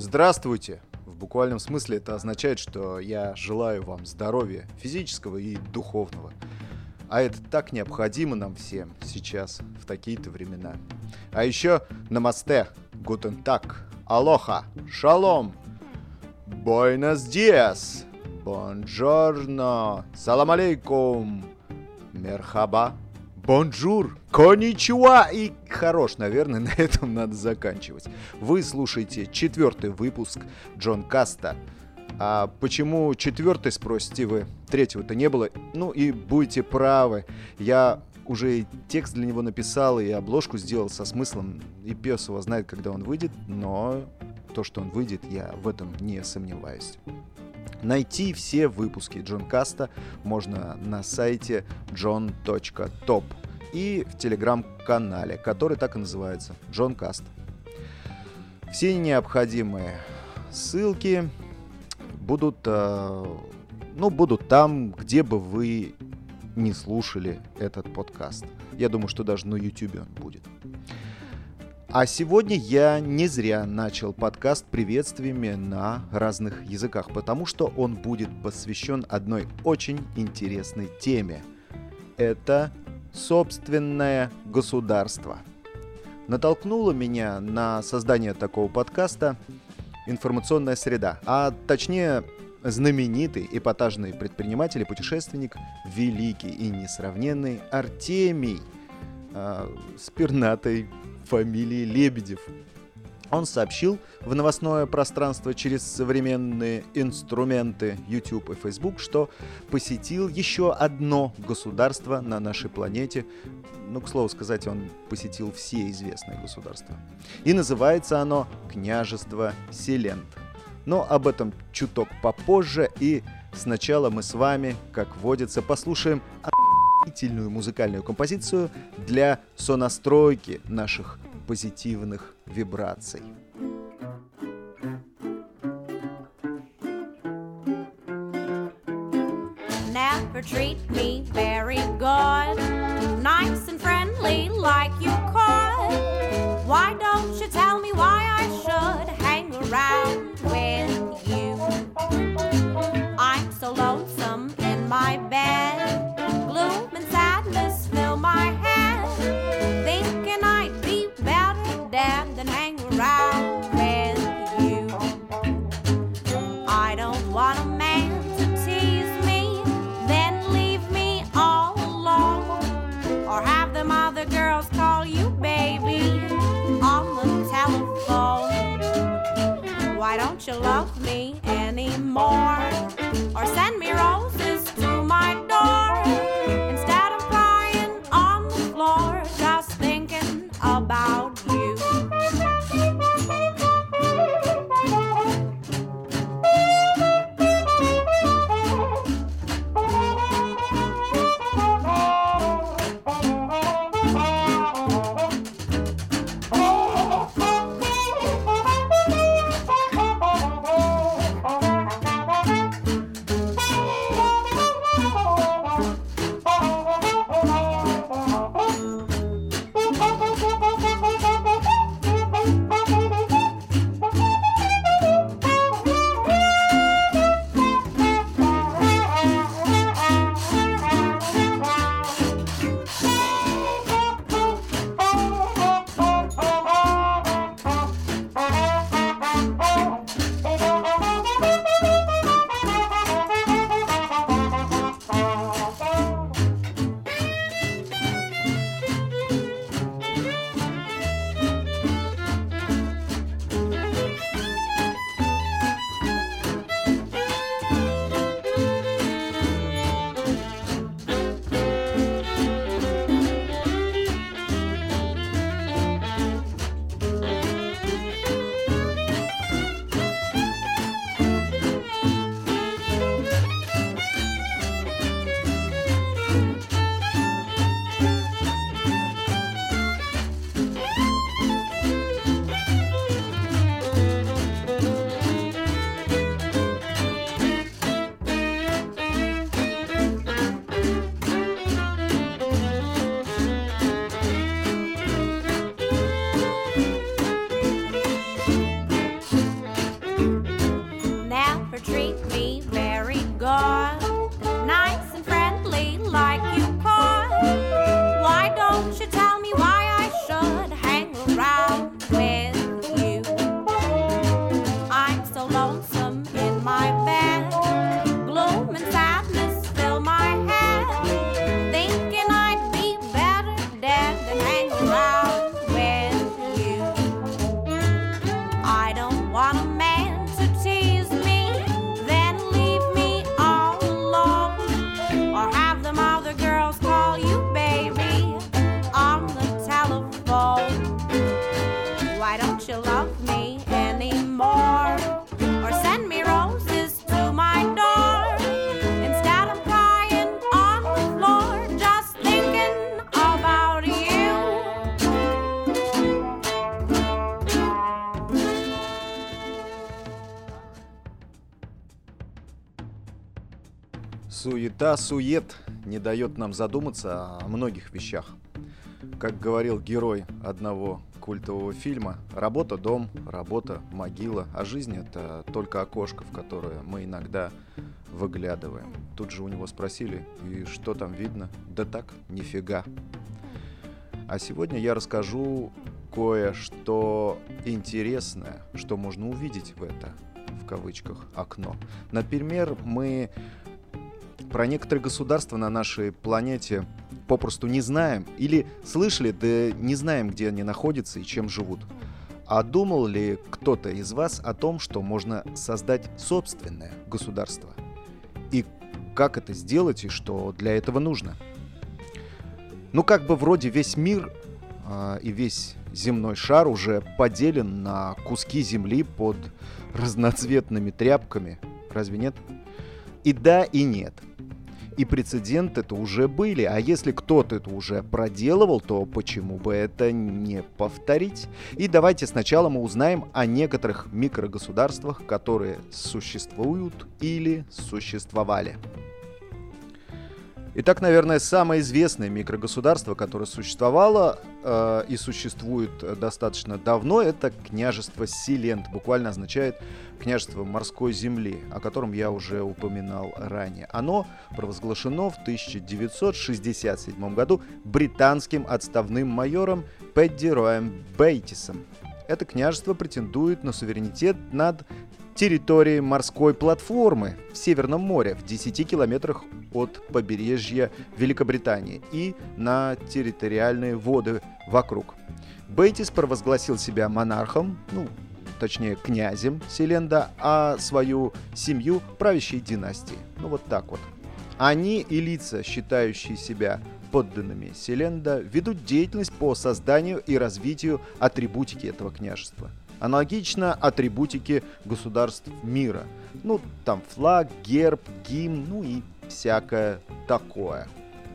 Здравствуйте! В буквальном смысле это означает, что я желаю вам здоровья физического и духовного. А это так необходимо нам всем сейчас, в такие-то времена. А еще намасте, guten Tag, алоха, шалом, buenos días, buongiorno, салам алейкум, merhaba, bonjour, коничива и хорош, наверное, на этом надо заканчивать. Вы слушаете четвертый выпуск Джон Каста. А почему четвертый, спросите вы? Третьего-то не было. Ну и будете правы. Я уже и текст для него написал, и обложку сделал со смыслом. И пес его знает, когда он выйдет, но то, что он выйдет, я в этом не сомневаюсь. Найти все выпуски Джон Каста можно на сайте john.top и в телеграм-канале, который так и называется Джон Каст. Все необходимые ссылки будут, э, ну, будут там, где бы вы не слушали этот подкаст. Я думаю, что даже на YouTube он будет. А сегодня я не зря начал подкаст приветствиями на разных языках, потому что он будет посвящен одной очень интересной теме. Это собственное государство. Натолкнуло меня на создание такого подкаста информационная среда, а точнее знаменитый эпатажный предприниматель и путешественник, великий и несравненный Артемий э, с пернатой фамилии Лебедев. Он сообщил в новостное пространство через современные инструменты YouTube и Facebook, что посетил еще одно государство на нашей планете. Ну, к слову сказать, он посетил все известные государства. И называется оно «Княжество Селент». Но об этом чуток попозже, и сначала мы с вами, как водится, послушаем охуительную музыкальную композицию для сонастройки наших позитивных вибраций. Never treat me very good, nice and friendly like you could. Why don't Why don't you love me anymore? Суета-сует не дает нам задуматься о многих вещах. Как говорил герой одного культового фильма, работа – дом, работа – могила, а жизнь – это только окошко, в которое мы иногда выглядываем. Тут же у него спросили, и что там видно? Да так, нифига. А сегодня я расскажу кое-что интересное, что можно увидеть в это, в кавычках, окно. Например, мы про некоторые государства на нашей планете попросту не знаем или слышали, да не знаем, где они находятся и чем живут. А думал ли кто-то из вас о том, что можно создать собственное государство? И как это сделать и что для этого нужно? Ну, как бы вроде весь мир э, и весь земной шар уже поделен на куски земли под разноцветными тряпками. Разве нет? И да, и нет – и прецеденты это уже были. А если кто-то это уже проделывал, то почему бы это не повторить? И давайте сначала мы узнаем о некоторых микрогосударствах, которые существуют или существовали. Итак, наверное, самое известное микрогосударство, которое существовало э, и существует достаточно давно, это княжество Силент. Буквально означает княжество морской земли, о котором я уже упоминал ранее. Оно провозглашено в 1967 году британским отставным майором Пэдди Роем Бейтисом. Это княжество претендует на суверенитет над территории морской платформы в Северном море в 10 километрах от побережья Великобритании и на территориальные воды вокруг. Бейтис провозгласил себя монархом, ну, точнее князем Селенда, а свою семью правящей династии. Ну вот так вот. Они и лица, считающие себя подданными Селенда, ведут деятельность по созданию и развитию атрибутики этого княжества – Аналогично атрибутики государств мира. Ну, там флаг, герб, гимн, ну и всякое такое.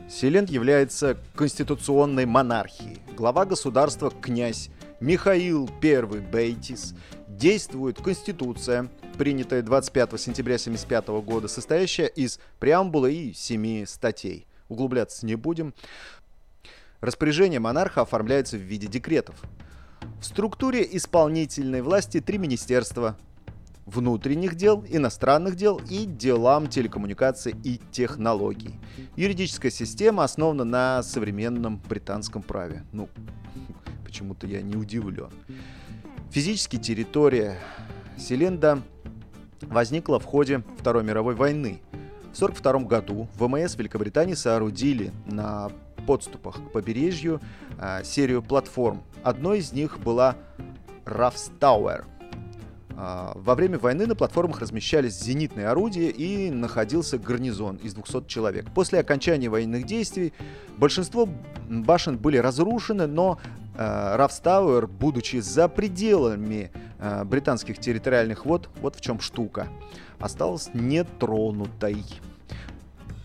Селент является конституционной монархией. Глава государства князь Михаил I Бейтис. Действует Конституция, принятая 25 сентября 1975 года, состоящая из преамбулы и семи статей. Углубляться не будем. Распоряжение монарха оформляется в виде декретов. В структуре исполнительной власти три министерства внутренних дел, иностранных дел и делам телекоммуникаций и технологий. Юридическая система основана на современном британском праве. Ну, почему-то я не удивлен. Физически территория Селенда возникла в ходе Второй мировой войны. В 1942 году ВМС Великобритании соорудили на подступах к побережью э, серию платформ. Одной из них была Рафстауэр. Э, во время войны на платформах размещались зенитные орудия и находился гарнизон из 200 человек. После окончания военных действий большинство башен были разрушены, но э, Рафстауэр, будучи за пределами э, британских территориальных вод, вот в чем штука, осталась нетронутой.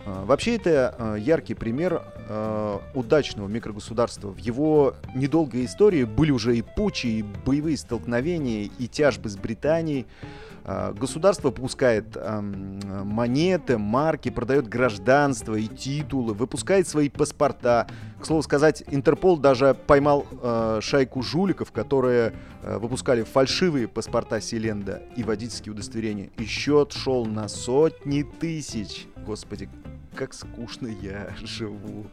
А, вообще это а, яркий пример а, удачного микрогосударства. В его недолгой истории были уже и пучи, и боевые столкновения, и тяжбы с Британией. Государство выпускает монеты, марки, продает гражданство и титулы, выпускает свои паспорта. К слову сказать, Интерпол даже поймал шайку жуликов, которые выпускали фальшивые паспорта Селенда и водительские удостоверения. И счет шел на сотни тысяч. Господи, как скучно я живу.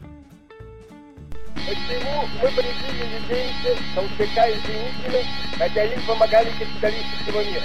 Почему мы предъявили людей, толстяка и хотя им помогали капиталисты всего мира?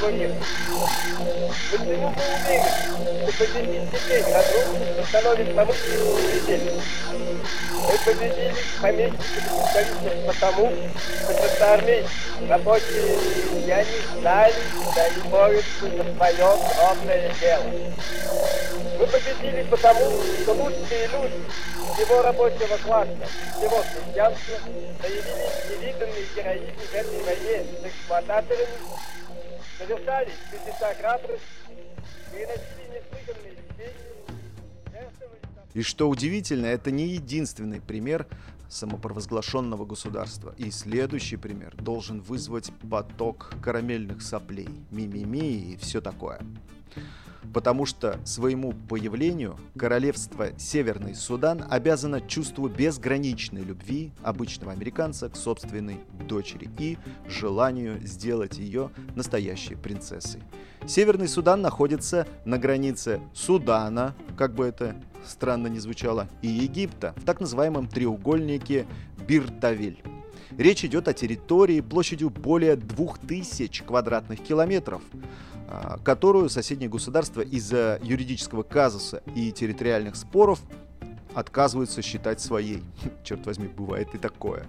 Капиталистического мира. Почему мы уверены, что победить теперь разрушить становится промышленным победителем? Мы победили помещиков и капиталистов потому, что красноармейцы, рабочие, и они знали, что они борются за свое кровное дело. Мы победили потому, что лучшие люди всего рабочего класса, всего крестьянства проявили невиданный героизм в этой войне с эксплуататорами, собой. И что удивительно, это не единственный пример самопровозглашенного государства. И следующий пример должен вызвать поток карамельных соплей, ми-ми-ми и все такое. Потому что своему появлению королевство Северный Судан обязано чувству безграничной любви обычного американца к собственной дочери и желанию сделать ее настоящей принцессой. Северный Судан находится на границе Судана, как бы это странно не звучало, и Египта, в так называемом треугольнике Биртавиль. Речь идет о территории площадью более 2000 квадратных километров, а, которую соседние государства из-за юридического казуса и территориальных споров отказываются считать своей. Черт возьми, бывает и такое.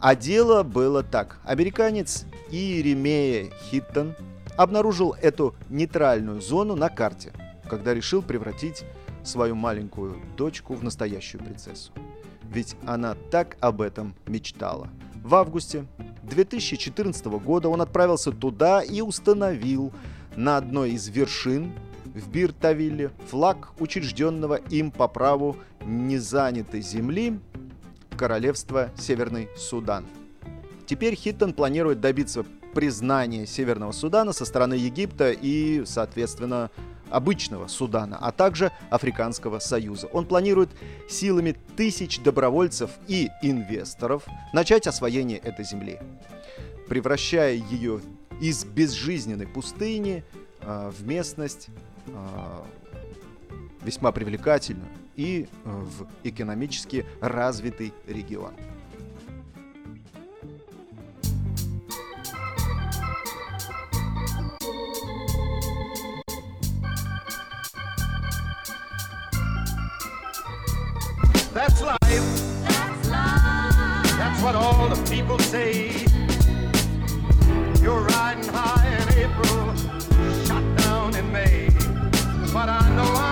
А дело было так. Американец Иеремея Хиттон обнаружил эту нейтральную зону на карте, когда решил превратить свою маленькую дочку в настоящую принцессу. Ведь она так об этом мечтала. В августе 2014 года он отправился туда и установил на одной из вершин в Биртавилле флаг учрежденного им по праву незанятой земли Королевства Северный Судан. Теперь Хиттон планирует добиться признания Северного Судана со стороны Египта и, соответственно, обычного Судана, а также Африканского Союза. Он планирует силами тысяч добровольцев и инвесторов начать освоение этой земли, превращая ее из безжизненной пустыни а, в местность а, весьма привлекательную и э, в экономически развитый регион. That's life. That's what all the people say. You're riding high in April, shot down in May. But I know I'm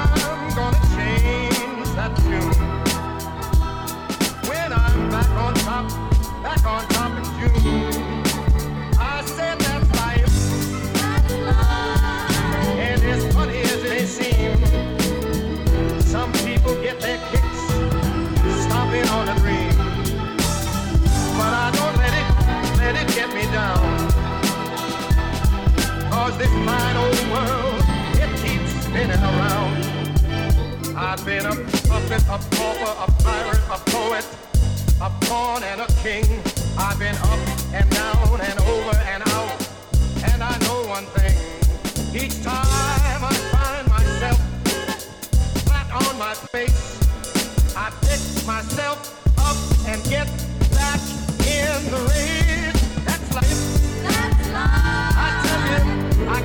this fine old world, it keeps spinning around. I've been a puppet, a pauper, a pirate, a poet, a pawn and a king. I've been up and down and over and out. And I know one thing. Each time I find myself flat on my face, I pick myself up and get back in the race.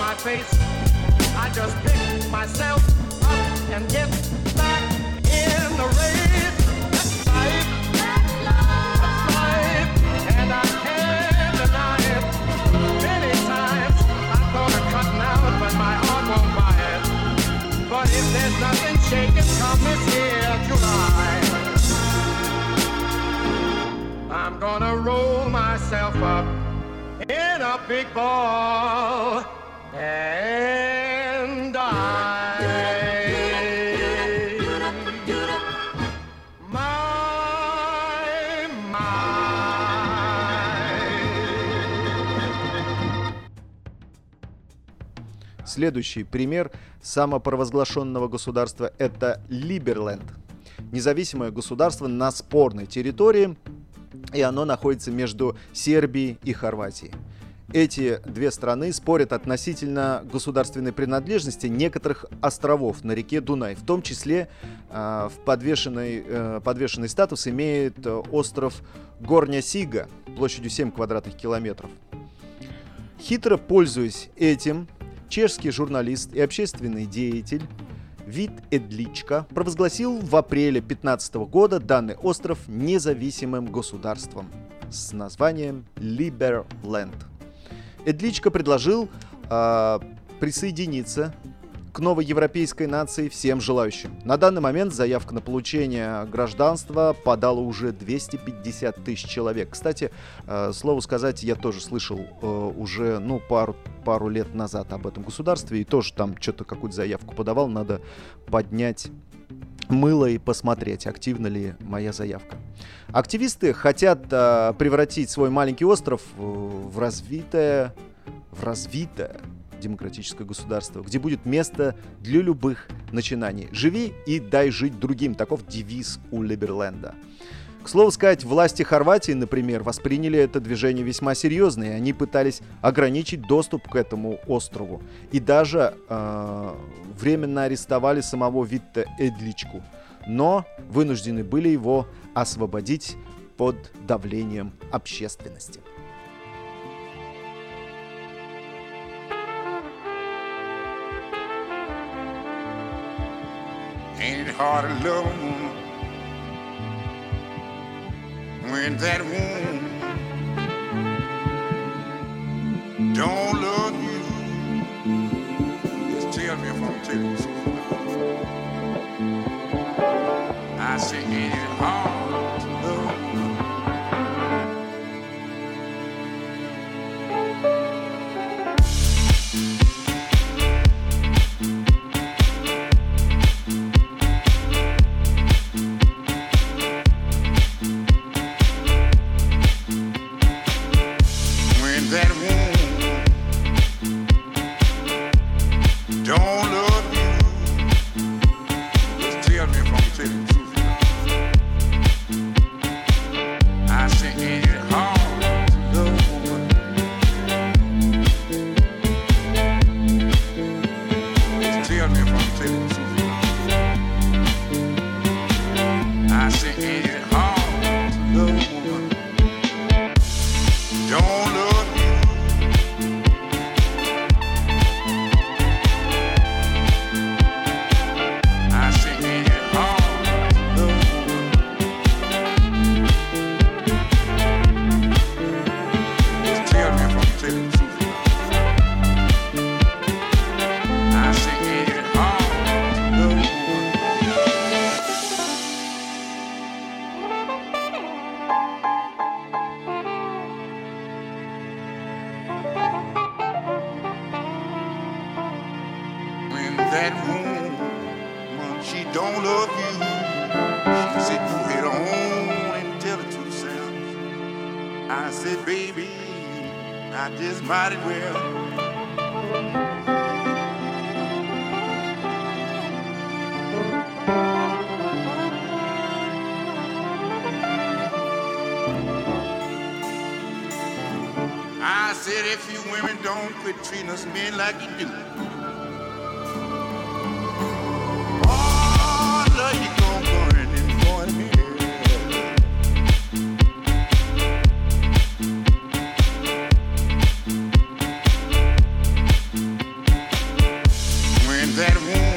My face, I just pick myself up and get back in the race. That's life. That's life. And I can't deny it. Many times I thought of cutting out, but my heart won't buy it. But if there's nothing shaking come this here July, I'm gonna roll myself up in a big ball and die. My, my. Следующий пример самопровозглашенного государства – это Либерленд. Независимое государство на спорной территории, и оно находится между Сербией и Хорватией. Эти две страны спорят относительно государственной принадлежности некоторых островов на реке Дунай. В том числе э, в подвешенный, э, подвешенный статус имеет э, остров Горня Сига площадью 7 квадратных километров. Хитро пользуясь этим, чешский журналист и общественный деятель Вит Эдличка провозгласил в апреле 2015 года данный остров независимым государством с названием Либерленд. Эдличка предложил э, присоединиться к новой европейской нации всем желающим. На данный момент заявка на получение гражданства подало уже 250 тысяч человек. Кстати, э, слову сказать, я тоже слышал э, уже ну, пару, пару лет назад об этом государстве и тоже там что-то какую-то заявку подавал. Надо поднять мыло и посмотреть, активна ли моя заявка. Активисты хотят э, превратить свой маленький остров э, в развитое, в развитое демократическое государство, где будет место для любых начинаний. Живи и дай жить другим. Таков девиз у Либерленда. К слову сказать, власти Хорватии, например, восприняли это движение весьма серьезно, и они пытались ограничить доступ к этому острову. И даже э, временно арестовали самого Витта Эдличку. Но вынуждены были его освободить под давлением общественности. Ain't it when that woman don't love you? Just tell me if I'm telling truth. I say, ain't that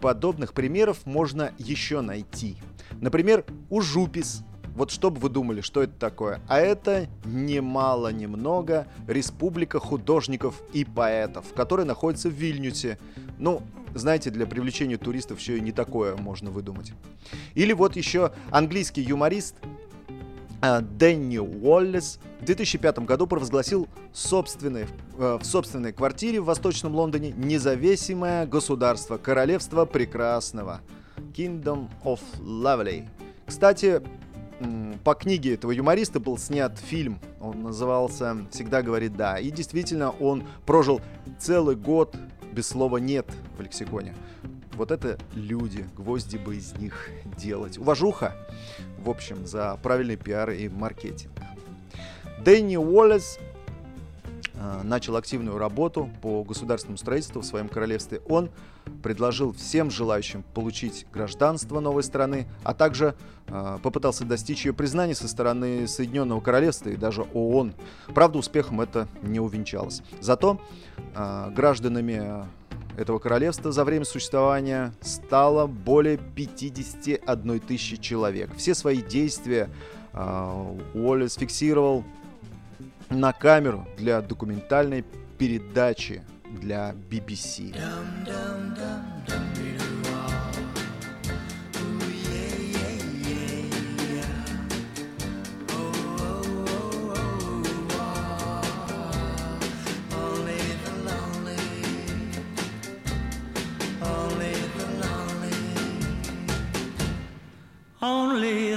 подобных примеров можно еще найти. Например, у Жупис. Вот что бы вы думали, что это такое? А это немало немного Республика художников и поэтов, которая находится в Вильнюсе. Ну, знаете, для привлечения туристов еще и не такое можно выдумать. Или вот еще английский юморист Дэнни Уоллес в 2005 году провозгласил собственной, э, в собственной квартире в Восточном Лондоне независимое государство, королевство прекрасного. Kingdom of Lovely. Кстати, по книге этого юмориста был снят фильм. Он назывался «Всегда говорит да». И действительно, он прожил целый год без слова «нет» в лексиконе. Вот это люди, гвозди бы из них делать. Уважуха, в общем, за правильный пиар и маркетинг. Дэнни Уоллес э, начал активную работу по государственному строительству в своем королевстве. Он предложил всем желающим получить гражданство новой страны, а также э, попытался достичь ее признания со стороны Соединенного Королевства и даже ООН. Правда, успехом это не увенчалось. Зато э, гражданами этого королевства за время существования стало более 51 тысячи человек. Все свои действия э, Уоллес фиксировал на камеру для документальной передачи для BBC. Only the only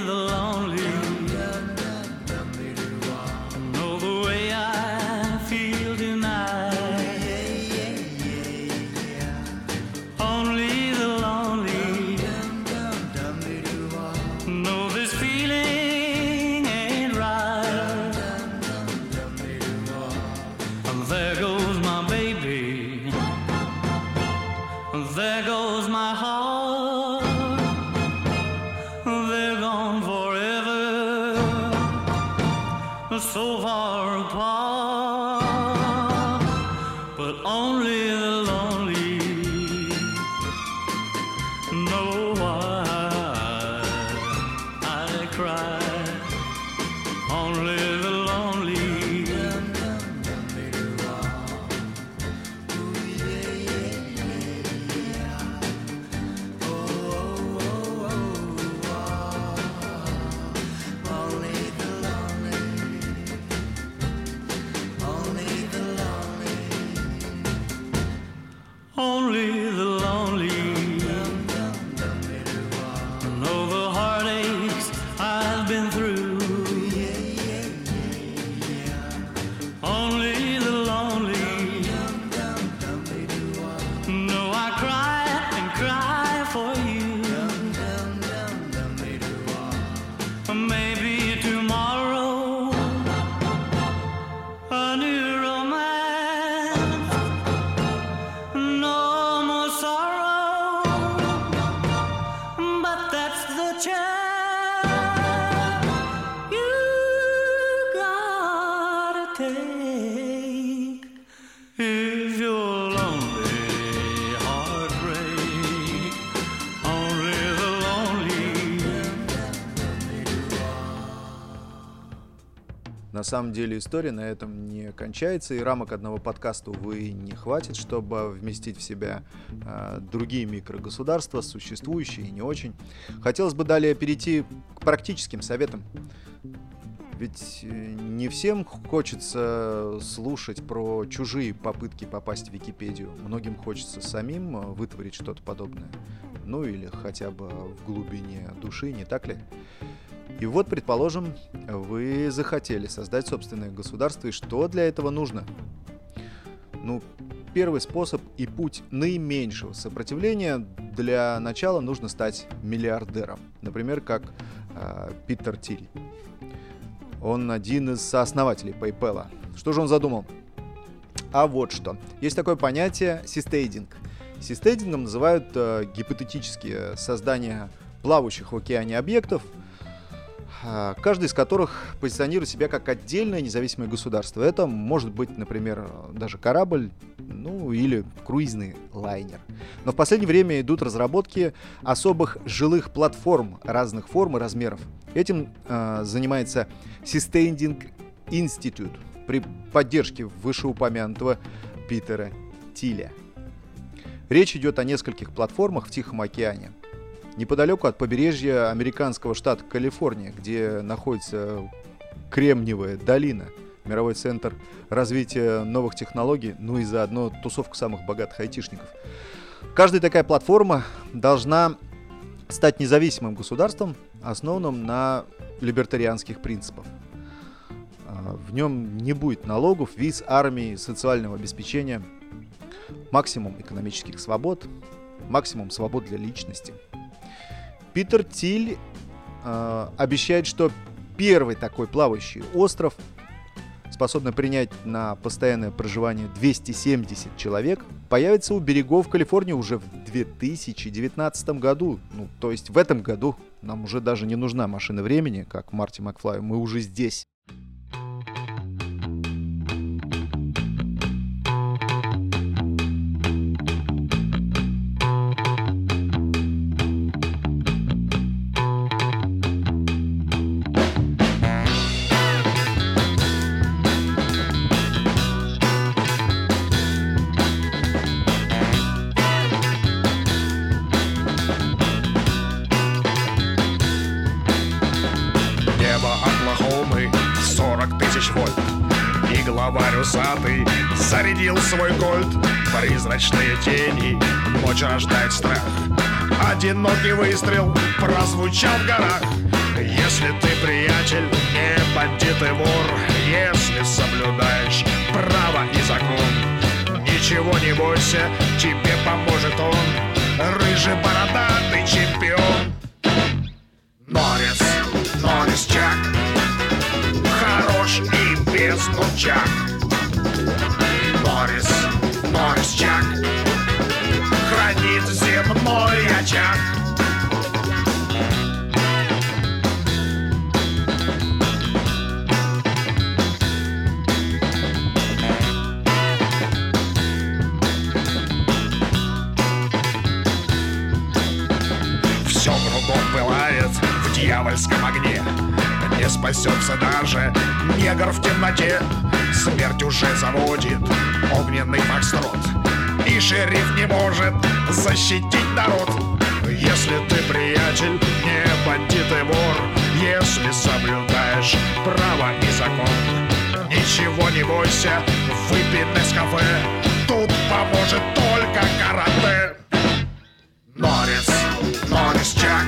самом деле история на этом не кончается, и рамок одного подкаста, увы, не хватит, чтобы вместить в себя э, другие микрогосударства, существующие и не очень. Хотелось бы далее перейти к практическим советам. Ведь э, не всем хочется слушать про чужие попытки попасть в Википедию. Многим хочется самим э, вытворить что-то подобное. Ну или хотя бы в глубине души, не так ли? И вот, предположим, вы захотели создать собственное государство, и что для этого нужно? Ну, первый способ и путь наименьшего сопротивления для начала нужно стать миллиардером. Например, как э, Питер Тиль. Он один из сооснователей PayPal. Что же он задумал? А вот что. Есть такое понятие систейдинг. Систейдингом называют э, гипотетические создания плавающих в океане объектов – каждый из которых позиционирует себя как отдельное независимое государство. Это может быть, например, даже корабль, ну или круизный лайнер. Но в последнее время идут разработки особых жилых платформ разных форм и размеров. Этим э, занимается Sustaining Institute при поддержке вышеупомянутого Питера Тиля. Речь идет о нескольких платформах в Тихом океане – неподалеку от побережья американского штата Калифорния, где находится Кремниевая долина, мировой центр развития новых технологий, ну и заодно тусовка самых богатых айтишников. Каждая такая платформа должна стать независимым государством, основанным на либертарианских принципах. А, в нем не будет налогов, виз, армии, социального обеспечения, максимум экономических свобод, максимум свобод для личности – Питер Тиль э, обещает, что первый такой плавающий остров, способный принять на постоянное проживание 270 человек, появится у берегов Калифорнии уже в 2019 году. Ну, то есть в этом году нам уже даже не нужна машина времени, как Марти Макфлай, мы уже здесь. Призрачные тени. Ночь рождает страх? Одинокий выстрел Прозвучал в горах. Если ты, приятель, не бандит и вор Если соблюдаешь право и закон Ничего не бойся, тебе поможет он. Рыжий бородатый чемпион. Норрис, Норрис Чак. Хорош и без нучак. Морис, очаг Все кругом пылает в дьявольском огне. Не спасется даже негр в темноте. Смерть уже заводит огненный фокстрот. И шериф не может защитить народ Если ты, приятель, не бандит и вор Если соблюдаешь право и закон. Ничего не бойся, выпей кафе Тут поможет только карате. Норрис, Норрис Чак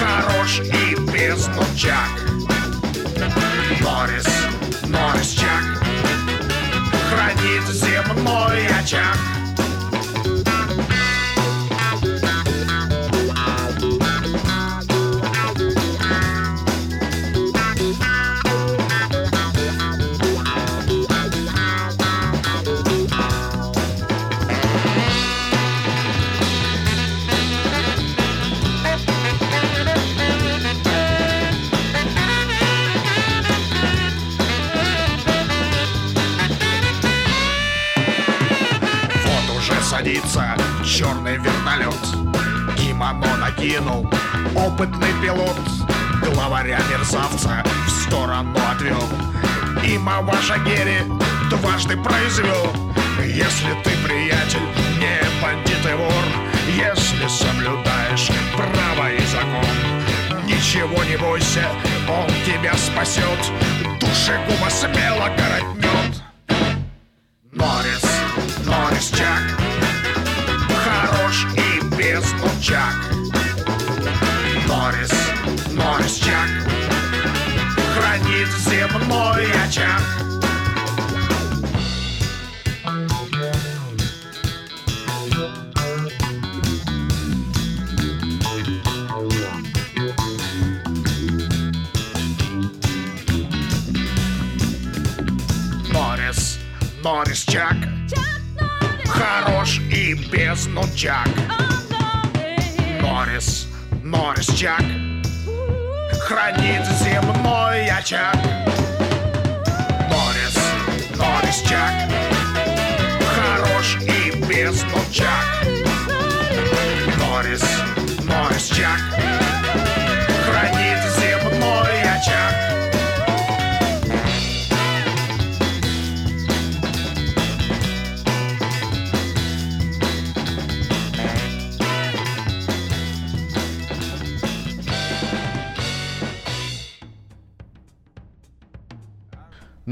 Хорош и без нунчак Норрис, Норрис Чак Хранит земной очаг мерзавца в сторону отвел. Има ваша Герри дважды произвел. Если ты, приятель, не бандит и вор, если соблюдаешь право и закон, ничего не бойся, он тебя спасет, душегуба смело коротнет.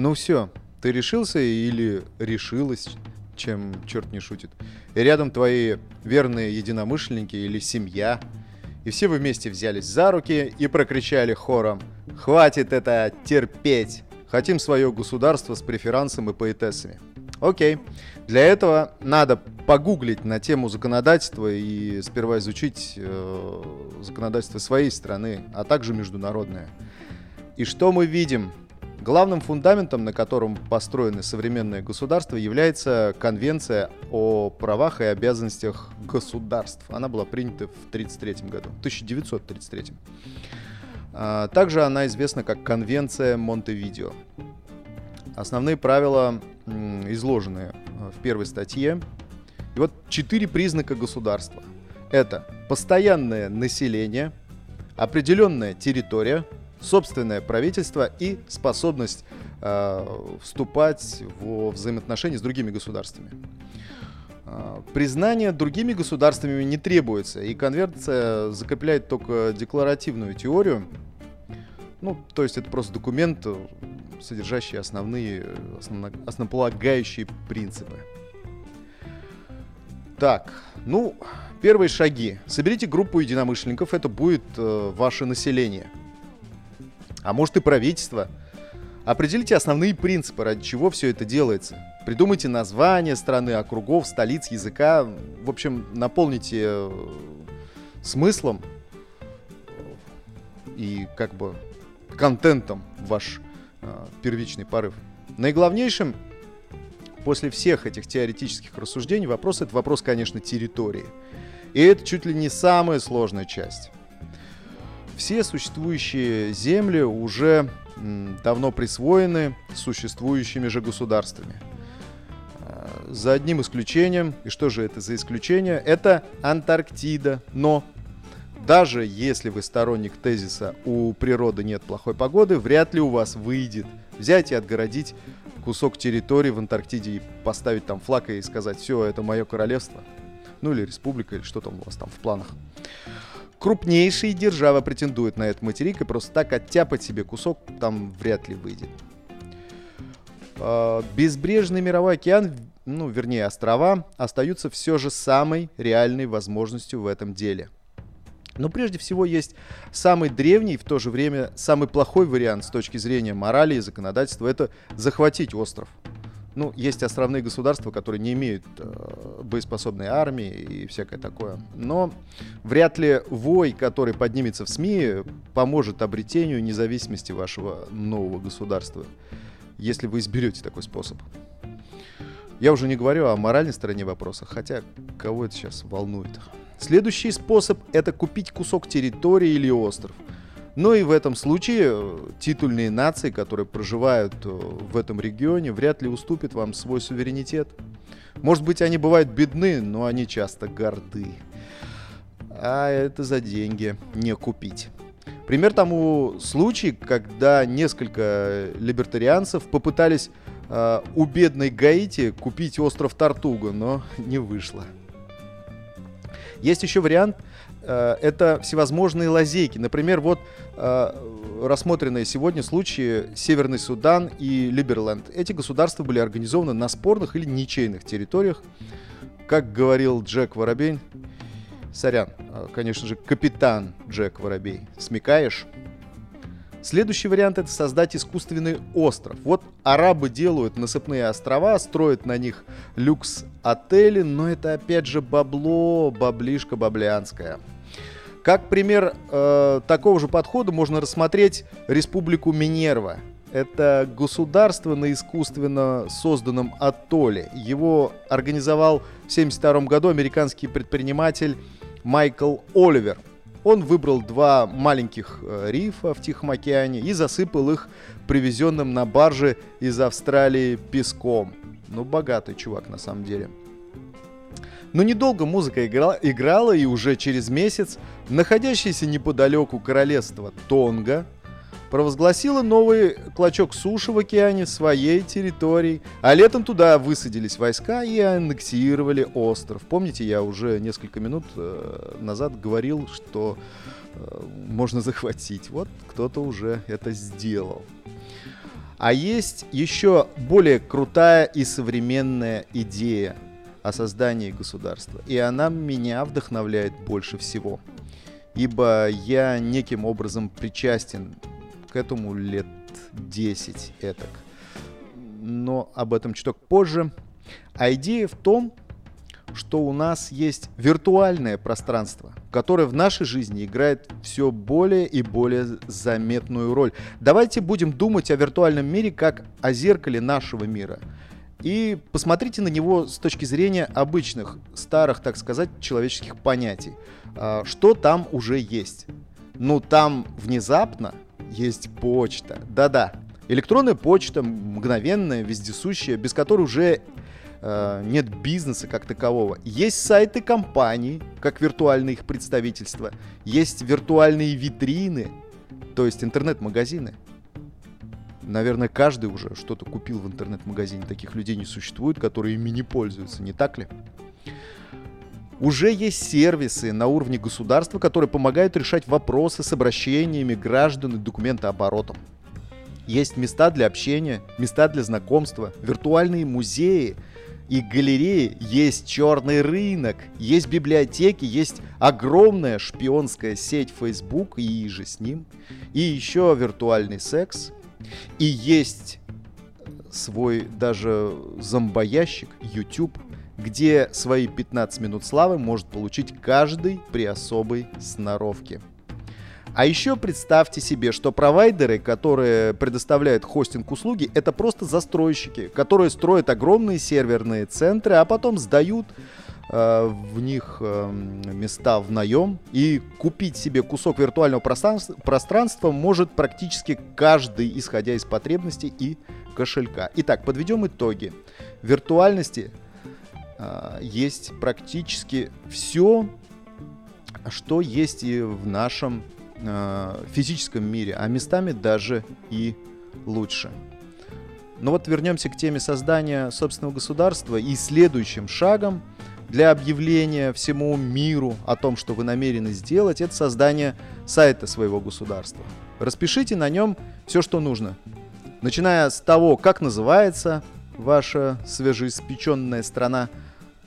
Ну все, ты решился или решилась, чем черт не шутит. И рядом твои верные единомышленники или семья. И все вы вместе взялись за руки и прокричали хором «Хватит это терпеть! Хотим свое государство с преферансом и поэтессами». Окей. Для этого надо погуглить на тему законодательства и сперва изучить э, законодательство своей страны, а также международное. И что мы видим? Главным фундаментом, на котором построены современные государства, является Конвенция о правах и обязанностях государств. Она была принята в 1933 году, 1933. А, Также она известна как Конвенция Монтевидео. Основные правила изложены э, в первой статье. И вот четыре признака государства. Это постоянное население, определенная территория, собственное правительство и способность э, вступать в взаимоотношения с другими государствами. Э, Признание другими государствами не требуется, и конвенция закрепляет только декларативную теорию. Ну, то есть это просто документ, содержащий основные, основно- основополагающие принципы. Так, ну, первые шаги. Соберите группу единомышленников, это будет э, ваше население. А может и правительство. Определите основные принципы, ради чего все это делается. Придумайте название страны, округов, столиц, языка. В общем, наполните э, смыслом и как бы контентом ваш э, первичный порыв. Наиглавнейшим после всех этих теоретических рассуждений вопрос это вопрос, конечно, территории. И это чуть ли не самая сложная часть. Все существующие земли уже давно присвоены существующими же государствами. Э, За одним исключением, и что же это за исключение? Это Антарктида. Но даже если вы сторонник тезиса «у природы нет плохой погоды», вряд ли у вас выйдет взять и отгородить кусок территории в Антарктиде и поставить там флаг и сказать «все, это мое королевство». Ну или республика, или что там у вас там в планах. Крупнейшие державы претендуют на этот материк, и просто так оттяпать себе кусок там вряд ли выйдет. А, Безбрежный мировой океан, ну, вернее, острова, остаются все же самой реальной возможностью в этом деле. Но прежде всего есть самый древний и в то же время самый плохой вариант с точки зрения морали и законодательства – это захватить остров. Ну, есть островные государства, которые не имеют э, боеспособной армии и всякое такое. Но вряд ли вой, который поднимется в СМИ, поможет обретению независимости вашего нового государства, если вы изберете такой способ. Я уже не говорю о моральной стороне вопроса, хотя кого это сейчас волнует. Следующий способ – это купить кусок территории или остров. Но и в этом случае э, титульные нации, которые проживают э, в этом регионе, вряд ли уступят вам свой суверенитет. Может быть, они бывают бедны, но они часто горды. А это за деньги не купить. Пример тому случай, когда несколько либертарианцев попытались э, у бедной Гаити купить остров Тартуга, но не вышло. Есть еще вариант, это всевозможные лазейки. Например, вот э, рассмотренные сегодня случаи Северный Судан и Либерленд. Эти государства были организованы на спорных или ничейных территориях. Как говорил Джек Воробей, сорян, э, конечно же, капитан Джек Воробей, смекаешь? Следующий вариант это создать искусственный остров. Вот арабы делают насыпные острова, строят на них люкс-отели, но это опять же бабло, баблишка баблянская. Как пример э, такого же подхода можно рассмотреть Республику Минерва. Это государство на искусственно созданном атолле. Его организовал в 1972 году американский предприниматель Майкл Оливер – он выбрал два маленьких э, рифа в Тихом океане и засыпал их привезенным на барже из Австралии песком. Ну, богатый чувак на самом деле. Но недолго музыка играла, играла, и уже через месяц находящееся неподалеку королевство Тонга провозгласила новый клочок суши в океане своей территорией, а летом туда высадились войска и аннексировали остров. Помните, я уже несколько минут э, назад говорил, что э, можно захватить. Вот кто-то уже это сделал. А есть еще более крутая и современная идея о создании государства. И она меня вдохновляет больше всего. Ибо я неким образом причастен к этому лет 10 этак. Но об этом чуток позже. А идея в том, что у нас есть виртуальное пространство, которое в нашей жизни играет все более и более заметную роль. Давайте будем думать о виртуальном мире как о зеркале нашего мира. И посмотрите на него с точки зрения обычных, старых, так сказать, человеческих понятий. А, что там уже есть? Ну, там внезапно есть почта. Да-да, электронная почта, мгновенная, вездесущая, без которой уже э, нет бизнеса как такового. Есть сайты компаний, как виртуальные их представительства. Есть виртуальные витрины, то есть интернет-магазины. Наверное, каждый уже что-то купил в интернет-магазине. Таких людей не существует, которые ими не пользуются, не так ли? Уже есть сервисы на уровне государства, которые помогают решать вопросы с обращениями граждан и документооборотом. Есть места для общения, места для знакомства, виртуальные музеи и галереи, есть черный рынок, есть библиотеки, есть огромная шпионская сеть Facebook и же с ним, и еще виртуальный секс, и есть свой даже зомбоящик YouTube – где свои 15 минут славы может получить каждый при особой сноровке. А еще представьте себе, что провайдеры, которые предоставляют хостинг-услуги, это просто застройщики, которые строят огромные серверные центры, а потом сдают в них э, места в наем. И купить себе кусок виртуального пространства, пространства может практически каждый, исходя из потребностей и кошелька. Итак, подведем итоги. Виртуальности а, есть практически все, что есть и в нашем а, физическом мире, а местами даже и лучше. Но вот вернемся к теме создания собственного государства и следующим шагом для объявления всему миру о том, что вы намерены сделать, это создание сайта своего государства. Распишите на нем все, что нужно. Начиная с того, как называется ваша свежеиспеченная страна –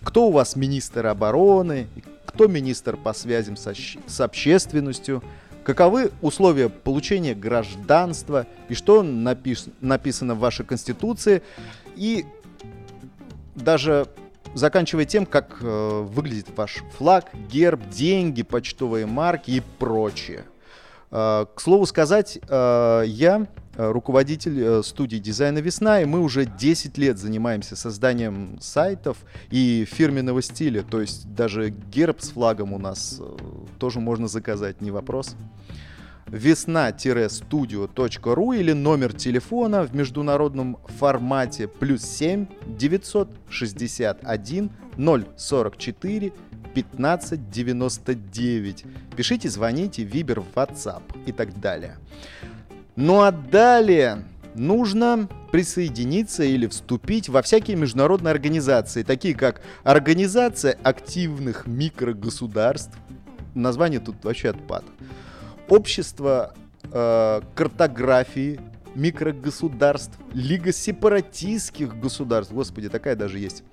кто у вас министр обороны, кто министр по связям со, с общественностью, каковы условия получения гражданства и что напиш, написано в вашей конституции, и даже заканчивая тем, как э, выглядит ваш флаг, герб, деньги, почтовые марки и прочее. Э, к слову сказать, э, я Э, руководитель э, студии дизайна «Весна», и мы уже 10 лет занимаемся созданием сайтов и фирменного стиля, то есть даже герб с флагом у нас э, тоже можно заказать, не вопрос. весна-студио.ру или номер телефона в международном формате плюс 7 961 044 1599. Пишите, звоните, Вибер, WhatsApp и так далее. Ну а далее нужно присоединиться или вступить во всякие международные организации, такие как Организация активных микрогосударств. Название тут вообще отпад. Общество э, картографии микрогосударств, Лига сепаратистских государств. Господи, такая даже есть.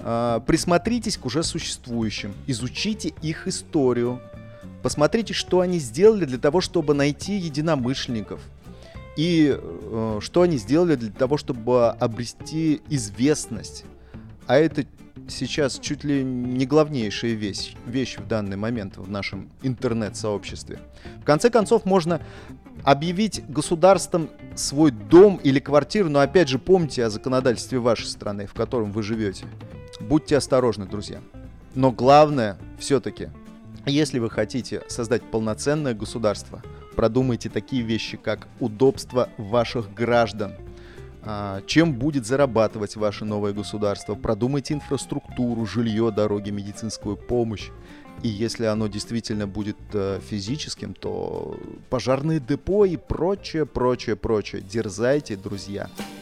Э, присмотритесь к уже существующим, изучите их историю, посмотрите, что они сделали для того, чтобы найти единомышленников – и э, что они сделали для того, чтобы обрести известность. А это сейчас чуть ли не главнейшая вещь, вещь в данный момент в нашем интернет-сообществе. В конце концов, можно объявить государством свой дом или квартиру, но опять же помните о законодательстве вашей страны, в котором вы живете. Будьте осторожны, друзья. Но главное, все-таки, если вы хотите создать полноценное государство – продумайте такие вещи, как удобство ваших граждан, чем будет зарабатывать ваше новое государство, продумайте инфраструктуру, жилье, дороги, медицинскую помощь. И если оно действительно будет э, физическим, то пожарные депо и прочее, прочее, прочее. Дерзайте, друзья. Your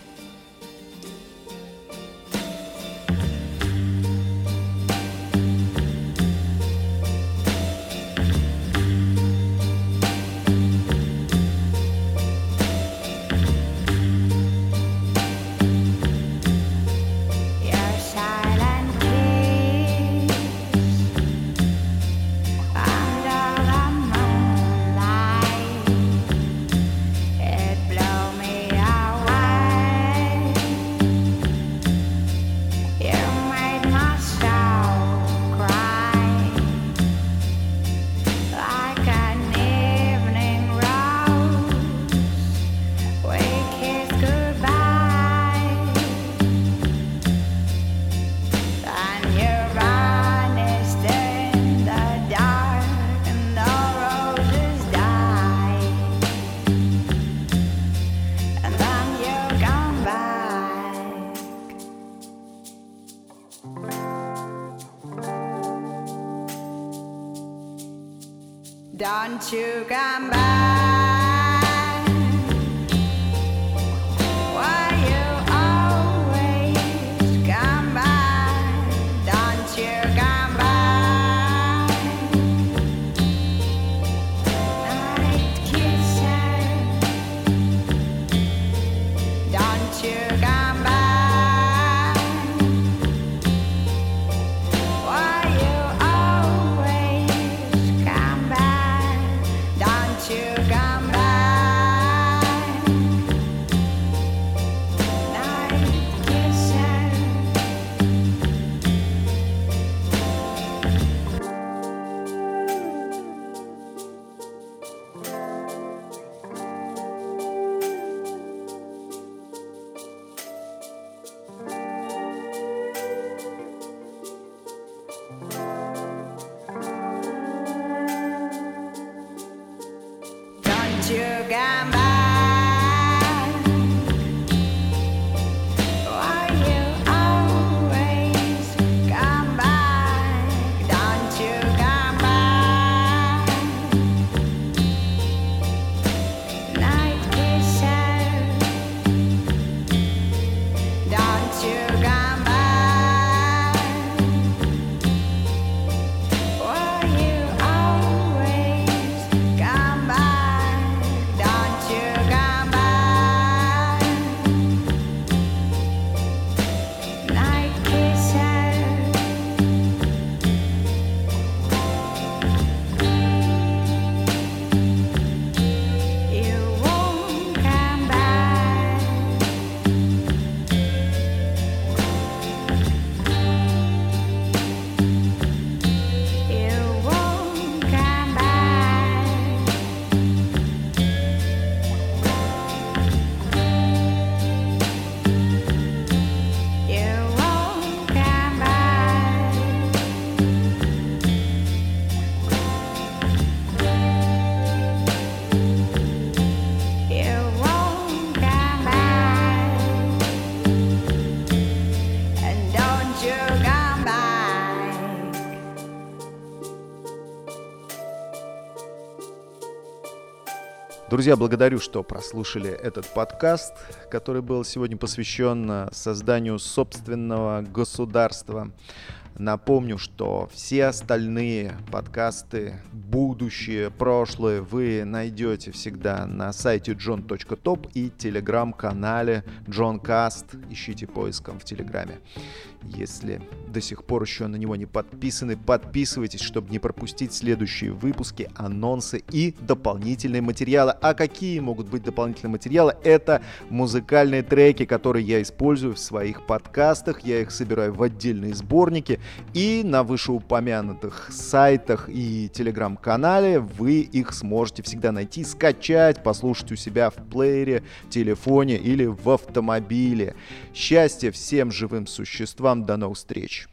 Друзья, благодарю, что прослушали этот подкаст, который был сегодня посвящен э, созданию собственного государства. Напомню, что все остальные подкасты, будущее, прошлое, вы найдете всегда на сайте john.top и телеграм-канале JohnCast. Ищите поиском в Телеграме. Если до сих пор еще на него не подписаны, подписывайтесь, чтобы не пропустить следующие выпуски, анонсы и дополнительные материалы. А какие могут быть дополнительные материалы? Это музыкальные треки, которые я использую в своих подкастах. Я их собираю в отдельные сборники. И на вышеупомянутых сайтах и телеграм-канале вы их сможете всегда найти, скачать, послушать у себя в плеере, телефоне или в автомобиле. Счастья всем живым существам. До новых встреч.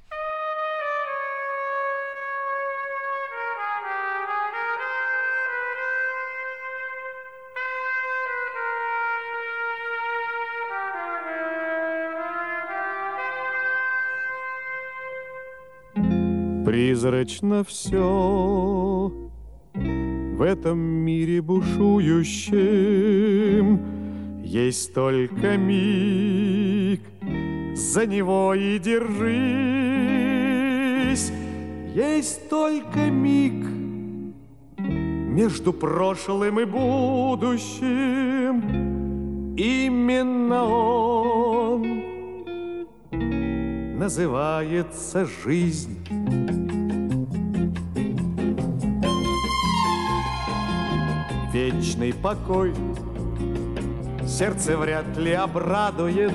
Призрачно все в этом мире бушующем Есть только миг, за него и держись. Есть только миг между прошлым и будущим. Именно он называется жизнь. Вечный покой. Сердце вряд ли обрадует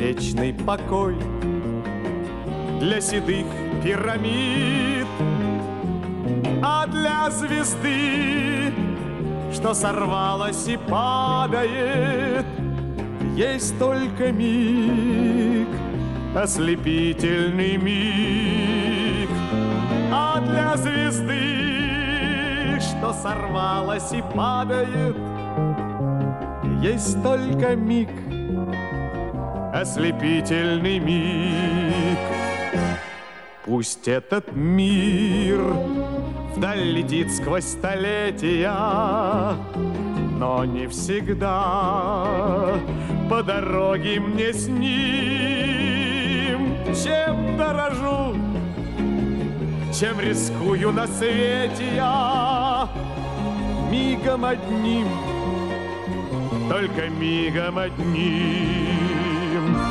Вечный покой Для седых пирамид А для звезды Что сорвалась и падает Есть только миг Ослепительный миг А для звезды что сорвалась и падает. Есть только миг, ослепительный миг. Пусть этот мир вдаль летит сквозь столетия, но не всегда по дороге мне с ним, чем дорожу, чем рискую на свете я мигом одним, только мигом одним. You.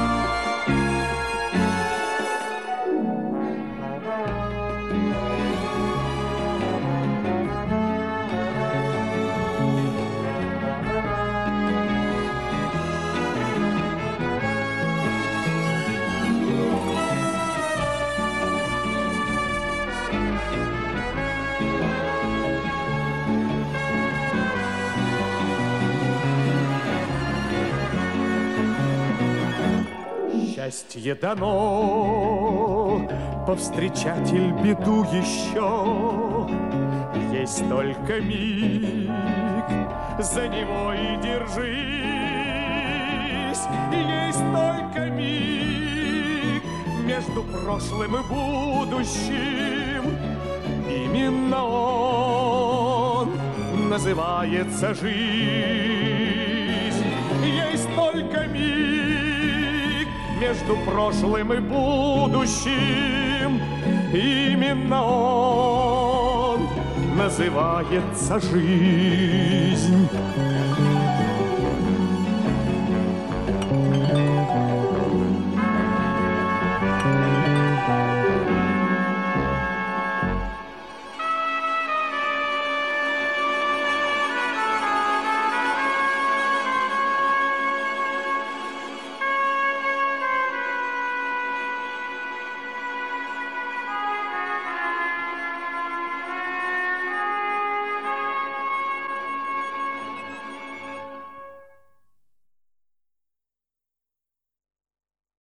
Счастье дано, повстречатель беду еще. Есть только миг, за него и держись. Есть только миг между прошлым и будущим. Именно он называется жизнь. Есть только миг между прошлым и будущим. Именно он называется жизнь.